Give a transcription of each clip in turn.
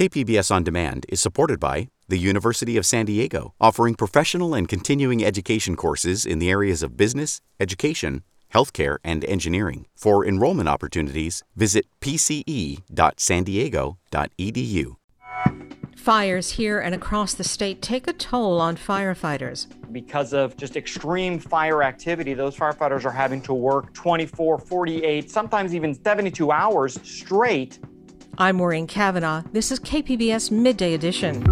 KPBS On Demand is supported by the University of San Diego, offering professional and continuing education courses in the areas of business, education, healthcare, and engineering. For enrollment opportunities, visit pce.sandiego.edu. Fires here and across the state take a toll on firefighters. Because of just extreme fire activity, those firefighters are having to work 24, 48, sometimes even 72 hours straight I'm Maureen Cavanaugh. This is KPBS Midday Edition.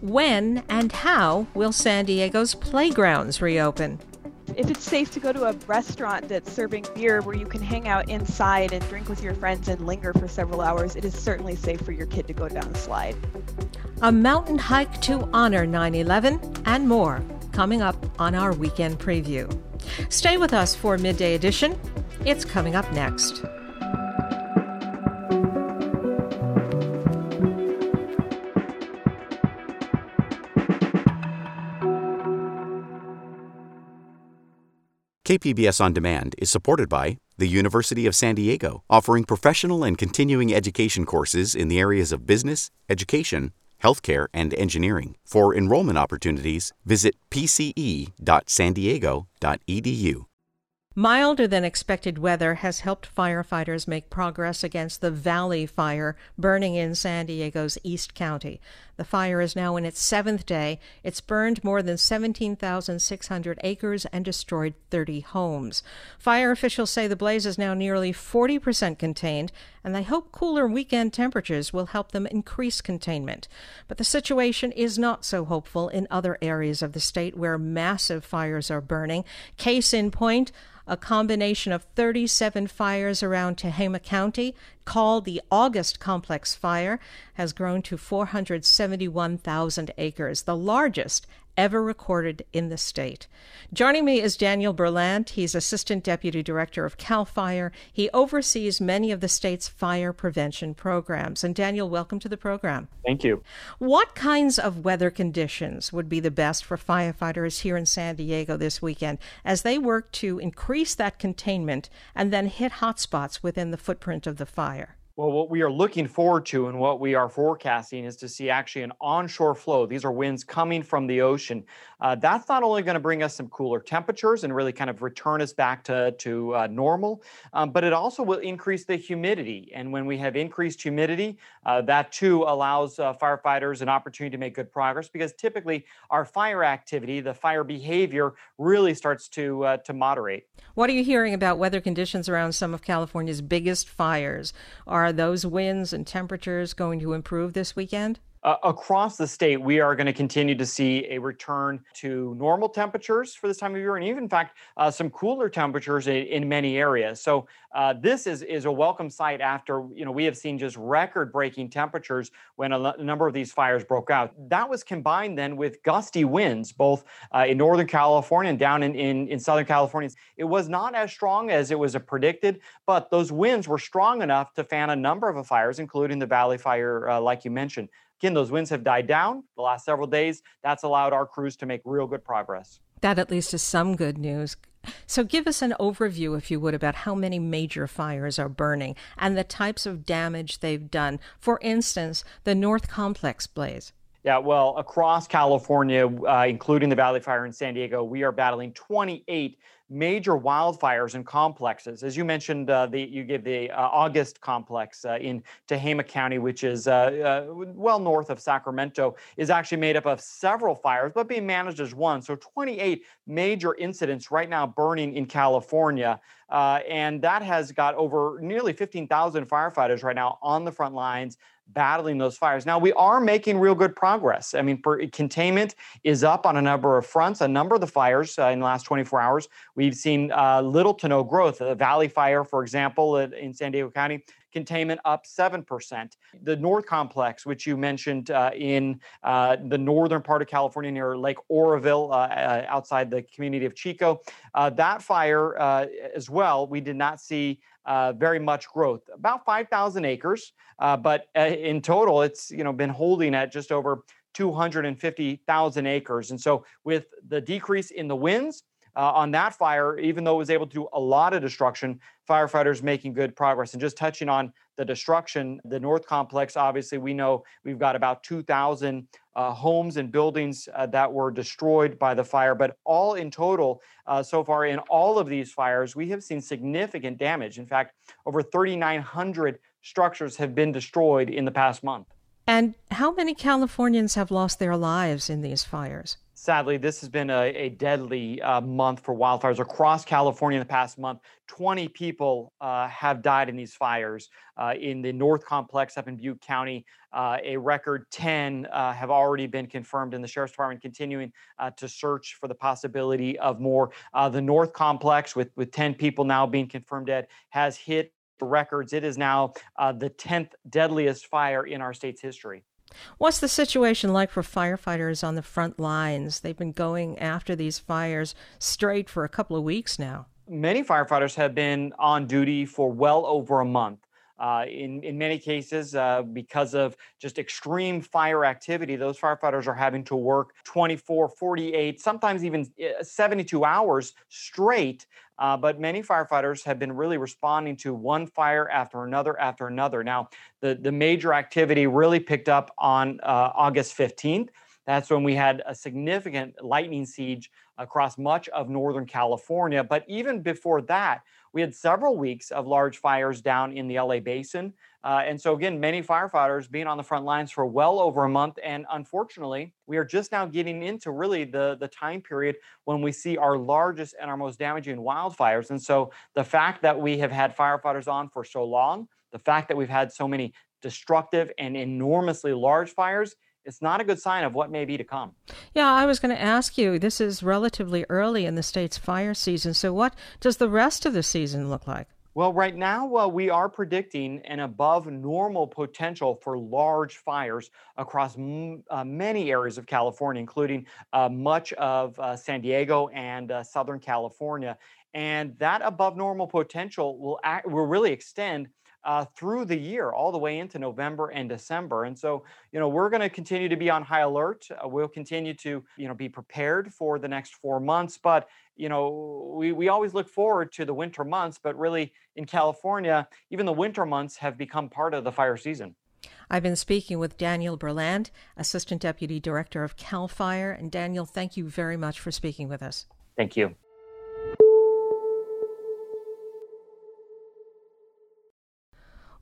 When and how will San Diego's playgrounds reopen? If it's safe to go to a restaurant that's serving beer where you can hang out inside and drink with your friends and linger for several hours, it is certainly safe for your kid to go down a slide. A mountain hike to honor 9 11 and more coming up on our weekend preview. Stay with us for Midday Edition. It's coming up next. KPBS On Demand is supported by the University of San Diego, offering professional and continuing education courses in the areas of business, education, healthcare, and engineering. For enrollment opportunities, visit pce.sandiego.edu. Milder than expected weather has helped firefighters make progress against the Valley Fire burning in San Diego's East County. The fire is now in its seventh day. It's burned more than 17,600 acres and destroyed 30 homes. Fire officials say the blaze is now nearly 40% contained, and they hope cooler weekend temperatures will help them increase containment. But the situation is not so hopeful in other areas of the state where massive fires are burning. Case in point, a combination of 37 fires around Tehama County, called the August Complex Fire, has grown to 471,000 acres, the largest ever recorded in the state. Joining me is Daniel Berlant. He's Assistant Deputy Director of CAL FIRE. He oversees many of the state's fire prevention programs. And Daniel, welcome to the program. Thank you. What kinds of weather conditions would be the best for firefighters here in San Diego this weekend as they work to increase that containment and then hit hotspots within the footprint of the fire? Well, what we are looking forward to and what we are forecasting is to see actually an onshore flow. These are winds coming from the ocean. Uh, that's not only going to bring us some cooler temperatures and really kind of return us back to, to uh, normal, um, but it also will increase the humidity. And when we have increased humidity, uh, that too allows uh, firefighters an opportunity to make good progress because typically our fire activity, the fire behavior, really starts to, uh, to moderate. What are you hearing about weather conditions around some of California's biggest fires? Are those winds and temperatures going to improve this weekend? Uh, across the state, we are going to continue to see a return to normal temperatures for this time of year, and even, in fact, uh, some cooler temperatures in, in many areas. So uh, this is is a welcome sight after you know we have seen just record-breaking temperatures when a, number of these fires broke out. That was combined then with gusty winds, both uh, in Northern California and down in, in in Southern California. It was not as strong as it was predicted, but those winds were strong enough to fan a number of fires, including the Valley Fire, uh, like you mentioned. Again, those winds have died down the last several days. That's allowed our crews to make real good progress. That at least is some good news. So, give us an overview, if you would, about how many major fires are burning and the types of damage they've done. For instance, the North Complex blaze. Yeah, well, across California, uh, including the Valley Fire in San Diego, we are battling 28 major wildfires and complexes. As you mentioned, uh, the, you gave the uh, August complex uh, in Tehama County, which is uh, uh, well north of Sacramento, is actually made up of several fires, but being managed as one. So 28 major incidents right now burning in California. Uh, and that has got over nearly 15,000 firefighters right now on the front lines battling those fires. Now we are making real good progress. I mean, per, containment is up on a number of fronts. A number of the fires uh, in the last 24 hours, we've seen uh, little to no growth. The Valley Fire, for example, in San Diego County, containment up 7%. The North Complex, which you mentioned uh, in uh, the northern part of California near Lake Oroville, uh, uh outside the community of Chico, uh, that fire uh, as well, we did not see Uh, very much growth, about 5,000 acres. Uh, but uh, in total, it's you know been holding at just over 250,000 acres. And so with the decrease in the winds, uh, on that fire, even though it was able to do a lot of destruction, firefighters making good progress. And just touching on the destruction, the North Complex, obviously, we know we've got about 2,000 uh, homes and buildings uh, that were destroyed by the fire. But all in total, uh, so far in all of these fires, we have seen significant damage. In fact, over 3,900 structures have been destroyed in the past month. And how many Californians have lost their lives in these fires? Sadly, this has been a, a deadly uh, month for wildfires across California in the past month. 20 people uh, have died in these fires. Uh, in the North Complex up in Butte County, uh, a record 10 uh, have already been confirmed, and the Sheriff's Department continuing uh, to search for the possibility of more. the North Complex, with, with 10 people now being confirmed dead, has hit records. It is now uh, the 10th deadliest fire in our state's history. What's the situation like for firefighters on the front lines? They've been going after these fires straight for a couple of weeks now. Many firefighters have been on duty for well over a month. Uh, in, in many cases, uh, because of just extreme fire activity, those firefighters are having to work 24, 48, sometimes even uh, 72 hours straight. Uh, but many firefighters have been really responding to one fire after another after another. Now, the, the major activity really picked up on uh, August 15th. That's when we had a significant lightning siege across much of Northern California. But even before that, we had several weeks of large fires down in the LA basin. Uh, and so, again, many firefighters being on the front lines for well over a month. And unfortunately, we are just now getting into really the, the time period when we see our largest and our most damaging wildfires. And so, the fact that we have had firefighters on for so long, the fact that we've had so many destructive and enormously large fires it's not a good sign of what may be to come. Yeah, I was going to ask you this is relatively early in the state's fire season. So, what does the rest of the season look like? Well, right now, uh, we are predicting an above normal potential for large fires across m- uh, many areas of California, including uh, much of uh, San Diego and uh, Southern California. And that above normal potential will, act, will really extend uh, through the year, all the way into November and December. And so, you know, we're going to continue to be on high alert. Uh, we'll continue to, you know, be prepared for the next four months. But, you know, we, we always look forward to the winter months, but really in California, even the winter months have become part of the fire season. I've been speaking with Daniel Berlant, Assistant Deputy Director of CAL FIRE. And Daniel, thank you very much for speaking with us. Thank you.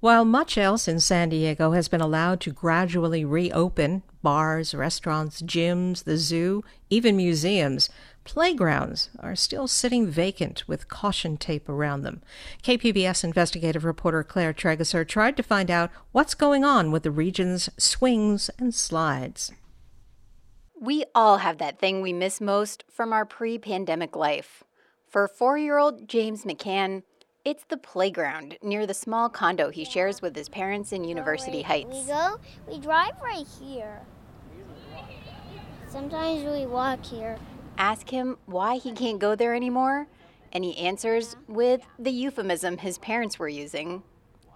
While much else in San Diego has been allowed to gradually reopen bars, restaurants, gyms, the zoo, even museums playgrounds are still sitting vacant with caution tape around them. KPBS investigative reporter Claire Trageser tried to find out what's going on with the region's swings and slides. We all have that thing we miss most from our pre pandemic life. For four year old James McCann, it's the playground near the small condo he shares with his parents in University Heights. We go, we drive right here. Sometimes we walk here. Ask him why he can't go there anymore, and he answers with the euphemism his parents were using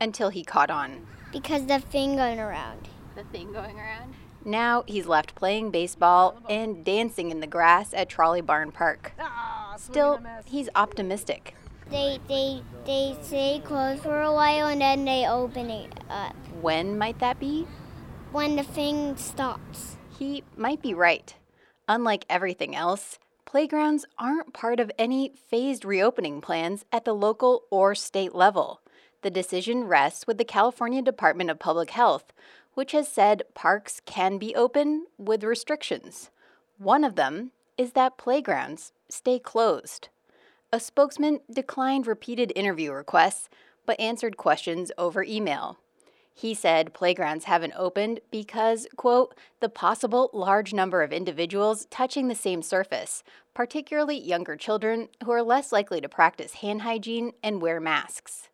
until he caught on. Because the thing going around. The thing going around? Now he's left playing baseball and dancing in the grass at Trolley Barn Park. Ah, Still, he's optimistic they they they stay closed for a while and then they open it up. When might that be? When the thing stops. He might be right. Unlike everything else, playgrounds aren't part of any phased reopening plans at the local or state level. The decision rests with the California Department of Public Health, which has said parks can be open with restrictions. One of them is that playgrounds stay closed. A spokesman declined repeated interview requests but answered questions over email. He said playgrounds haven't opened because, quote, the possible large number of individuals touching the same surface, particularly younger children who are less likely to practice hand hygiene and wear masks.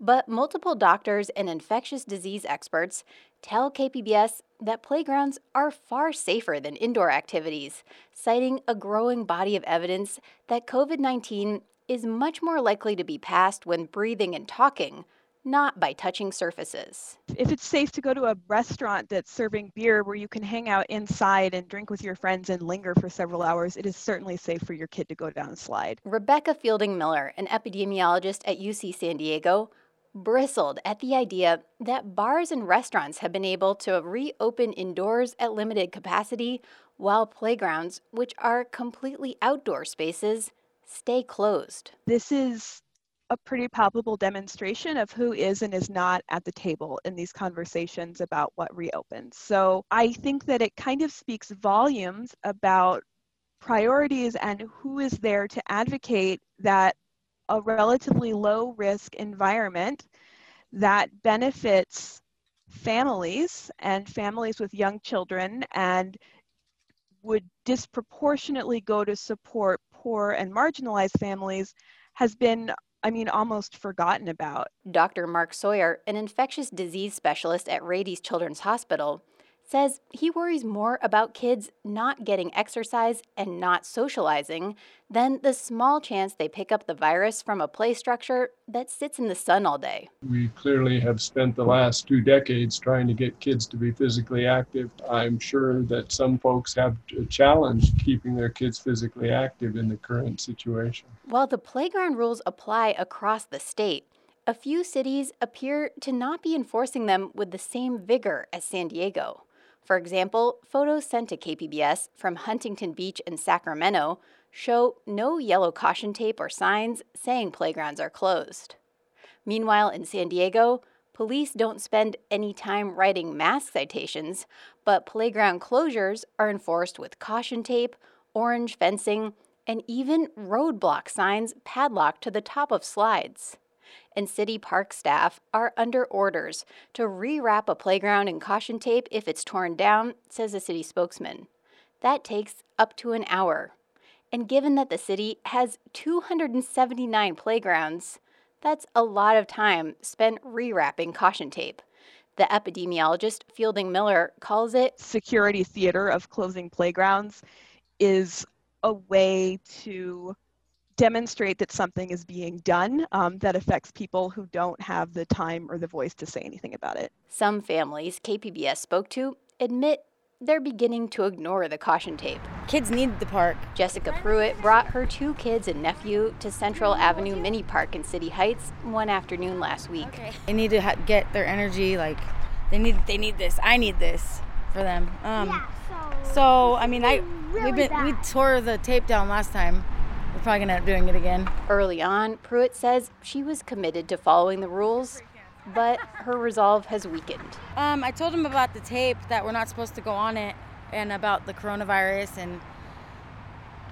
But multiple doctors and infectious disease experts tell KPBS that playgrounds are far safer than indoor activities, citing a growing body of evidence that COVID 19 is much more likely to be passed when breathing and talking, not by touching surfaces. If it's safe to go to a restaurant that's serving beer where you can hang out inside and drink with your friends and linger for several hours, it is certainly safe for your kid to go down a slide. Rebecca Fielding Miller, an epidemiologist at UC San Diego, bristled at the idea that bars and restaurants have been able to reopen indoors at limited capacity while playgrounds, which are completely outdoor spaces, stay closed. This is a pretty palpable demonstration of who is and is not at the table in these conversations about what reopens. So I think that it kind of speaks volumes about priorities and who is there to advocate that a relatively low risk environment that benefits families and families with young children and would disproportionately go to support poor and marginalized families has been I mean, almost forgotten about. Dr. Mark Sawyer, an infectious disease specialist at Rady's Children's Hospital, says he worries more about kids not getting exercise and not socializing than the small chance they pick up the virus from a play structure that sits in the sun all day. We clearly have spent the last two decades trying to get kids to be physically active. I'm sure that some folks have a challenge keeping their kids physically active in the current situation. While the playground rules apply across the state, a few cities appear to not be enforcing them with the same vigor as San Diego. For example, photos sent to KPBS from Huntington Beach and Sacramento show no yellow caution tape or signs saying playgrounds are closed. Meanwhile, in San Diego, police don't spend any time writing mask citations, but playground closures are enforced with caution tape, orange fencing, and even roadblock signs padlocked to the top of slides and city park staff are under orders to rewrap a playground in caution tape if it's torn down, says a city spokesman. That takes up to an hour. And given that the city has 279 playgrounds, that's a lot of time spent rewrapping caution tape. The epidemiologist Fielding Miller calls it security theater of closing playgrounds is a way to demonstrate that something is being done um, that affects people who don't have the time or the voice to say anything about it. Some families KPBS spoke to admit they're beginning to ignore the caution tape. Kids need the park. Jessica Pruitt brought her two kids and nephew to Central Avenue Mini Park in City Heights one afternoon last week. Okay. They need to ha- get their energy like they need they need this. I need this for them. Um, yeah, so, so I mean, I really we been, we tore the tape down last time we're probably going to end up doing it again. Early on, Pruitt says she was committed to following the rules, but her resolve has weakened. Um, I told him about the tape that we're not supposed to go on it and about the coronavirus and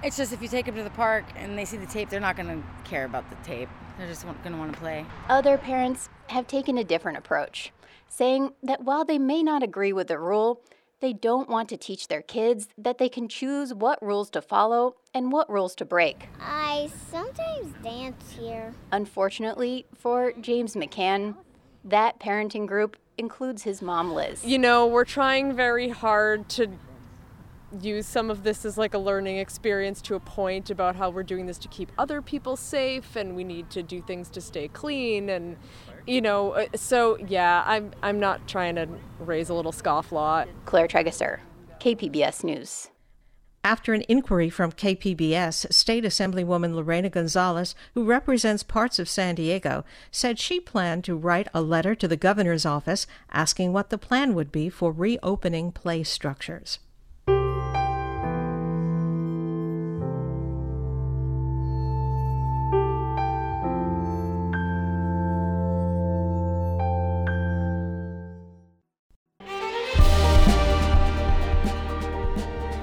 it's just if you take them to the park and they see the tape, they're not going to care about the tape. They're just going to want to play. Other parents have taken a different approach, saying that while they may not agree with the rule, they don't want to teach their kids that they can choose what rules to follow and what rules to break. I sometimes dance here. Unfortunately, for James McCann, that parenting group includes his mom, Liz. You know, we're trying very hard to use some of this as like a learning experience to a point about how we're doing this to keep other people safe and we need to do things to stay clean and you know uh, so yeah i'm i'm not trying to raise a little scofflaw claire trageser kpbs news after an inquiry from KPBS, State Assemblywoman Lorena Gonzalez, who represents parts of San Diego, said she planned to write a letter to the governor's office asking what the plan would be for reopening play structures.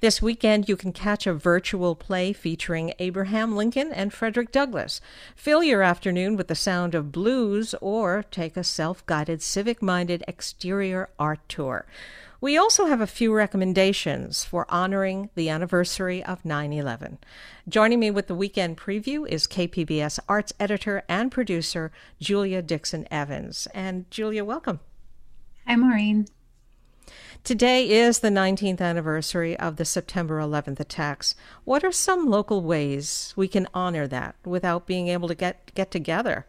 This weekend, you can catch a virtual play featuring Abraham Lincoln and Frederick Douglass. Fill your afternoon with the sound of blues or take a self guided, civic minded exterior art tour. We also have a few recommendations for honoring the anniversary of 9 11. Joining me with the weekend preview is KPBS arts editor and producer Julia Dixon Evans. And Julia, welcome. Hi, Maureen. Today is the 19th anniversary of the September 11th attacks. What are some local ways we can honor that without being able to get, get together?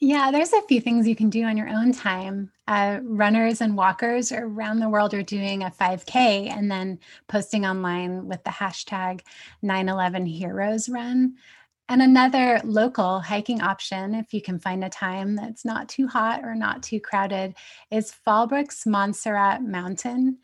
Yeah, there's a few things you can do on your own time. Uh, runners and walkers around the world are doing a 5K and then posting online with the hashtag 911 Heroes Run. And another local hiking option, if you can find a time that's not too hot or not too crowded, is Fallbrook's Monserate Mountain.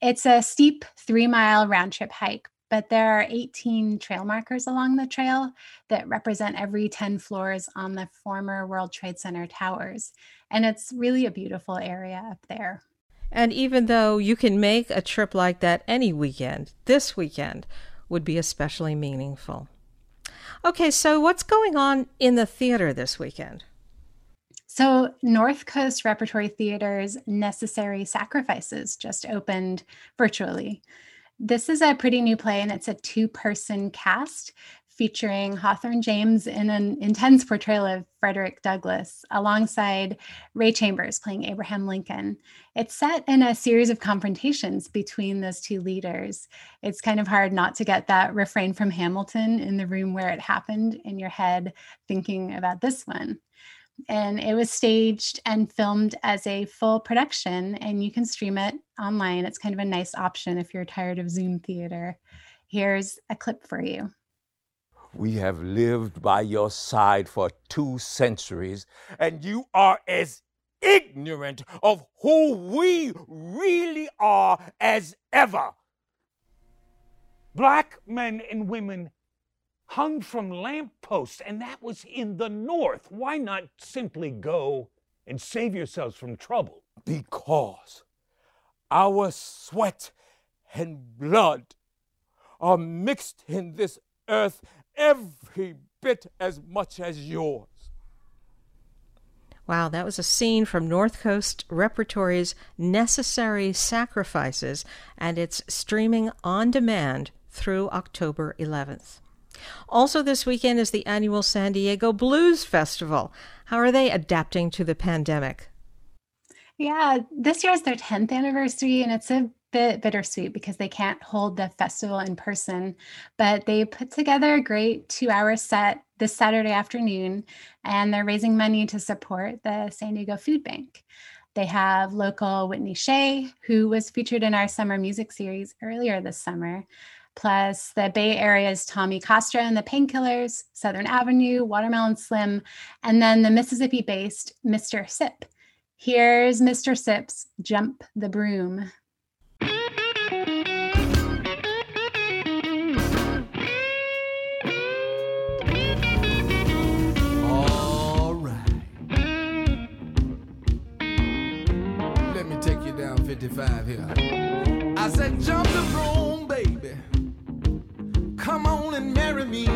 It's a steep three mile round trip hike, but there are 18 trail markers along the trail that represent every 10 floors on the former World Trade Center towers. And it's really a beautiful area up there. And even though you can make a trip like that any weekend, this weekend would be especially meaningful. Okay, so what's going on in the theater this weekend? So, North Coast Repertory Theater's Necessary Sacrifices just opened virtually. This is a pretty new play, and it's a two person cast featuring Hawthorne James in an intense portrayal of Frederick Douglass alongside Ray Chambers playing Abraham Lincoln. It's set in a series of confrontations between those two leaders. It's kind of hard not to get that refrain from Hamilton in the room where it happened in your head, thinking about this one. And it was staged and filmed as a full production, and you can stream it online. It's kind of a nice option if you're tired of Zoom theater. Here's a clip for you. We have lived by your side for two centuries, and you are as ignorant of who we really are as ever. Black men and women hung from lampposts, and that was in the north. Why not simply go and save yourselves from trouble? Because our sweat and blood are mixed in this earth every bit as much as yours. Wow, that was a scene from North Coast Repertory's Necessary Sacrifices, and it's streaming on demand through October 11th. Also, this weekend is the annual San Diego Blues Festival. How are they adapting to the pandemic? Yeah, this year is their 10th anniversary, and it's a bit bittersweet because they can't hold the festival in person, but they put together a great two hour set this Saturday afternoon, and they're raising money to support the San Diego Food Bank. They have local Whitney Shay, who was featured in our summer music series earlier this summer, plus the Bay Area's Tommy Castro and the Painkillers, Southern Avenue, Watermelon Slim, and then the Mississippi based Mr. Sipp. Here's Mr. Sipp's Jump the Broom. 55 here. I said, jump the broom, baby. Come on and marry me.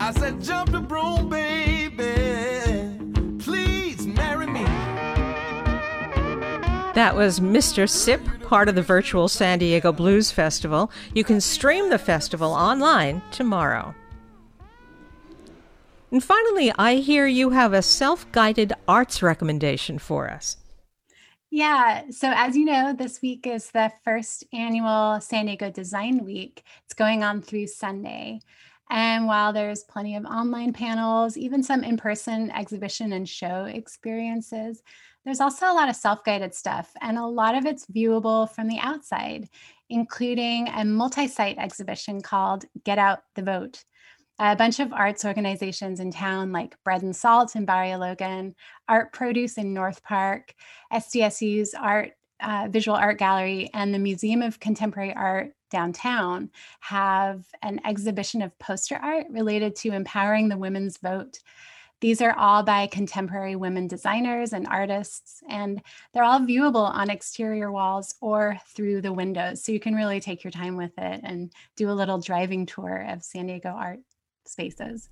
I said, jump the broom, baby. Please marry me. That was Mr. Sipp, part of the virtual San Diego Blues Festival. You can stream the festival online tomorrow. And finally, I hear you have a self guided arts recommendation for us. Yeah. So, as you know, this week is the first annual San Diego Design Week. It's going on through Sunday. And while there's plenty of online panels, even some in person exhibition and show experiences, there's also a lot of self guided stuff, and a lot of it's viewable from the outside, including a multi site exhibition called Get Out the Vote. A bunch of arts organizations in town, like Bread and Salt in Barrio Logan, Art Produce in North Park, SDSU's Art uh, Visual Art Gallery and the Museum of Contemporary Art downtown have an exhibition of poster art related to empowering the women's vote. These are all by contemporary women designers and artists, and they're all viewable on exterior walls or through the windows. So you can really take your time with it and do a little driving tour of San Diego art spaces.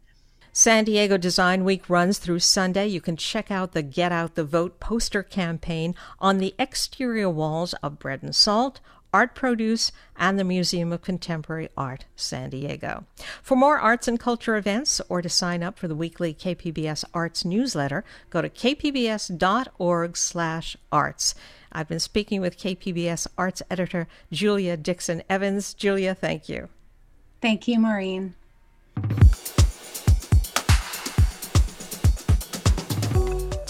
San Diego Design Week runs through Sunday. You can check out the Get Out the Vote poster campaign on the exterior walls of Bread and Salt, Art Produce, and the Museum of Contemporary Art, San Diego. For more arts and culture events or to sign up for the weekly KPBS Arts newsletter, go to kpbs.org/arts. I've been speaking with KPBS Arts editor Julia Dixon Evans. Julia, thank you. Thank you, Maureen.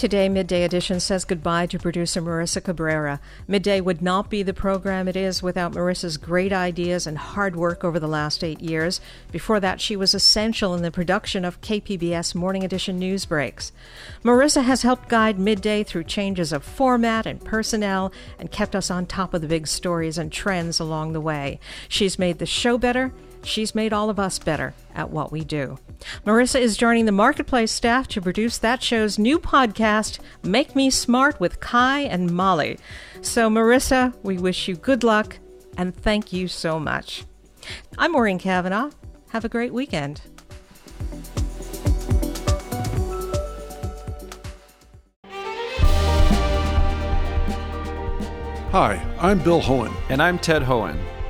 Today, Midday Edition says goodbye to producer Marissa Cabrera. Midday would not be the program it is without Marissa's great ideas and hard work over the last eight years. Before that, she was essential in the production of KPBS Morning Edition news breaks. Marissa has helped guide Midday through changes of format and personnel and kept us on top of the big stories and trends along the way. She's made the show better She's made all of us better at what we do. Marissa is joining the Marketplace staff to produce that show's new podcast, Make Me Smart with Kai and Molly. So, Marissa, we wish you good luck and thank you so much. I'm Maureen Cavanaugh. Have a great weekend. Hi, I'm Bill Hoehn. And I'm Ted Hoehn.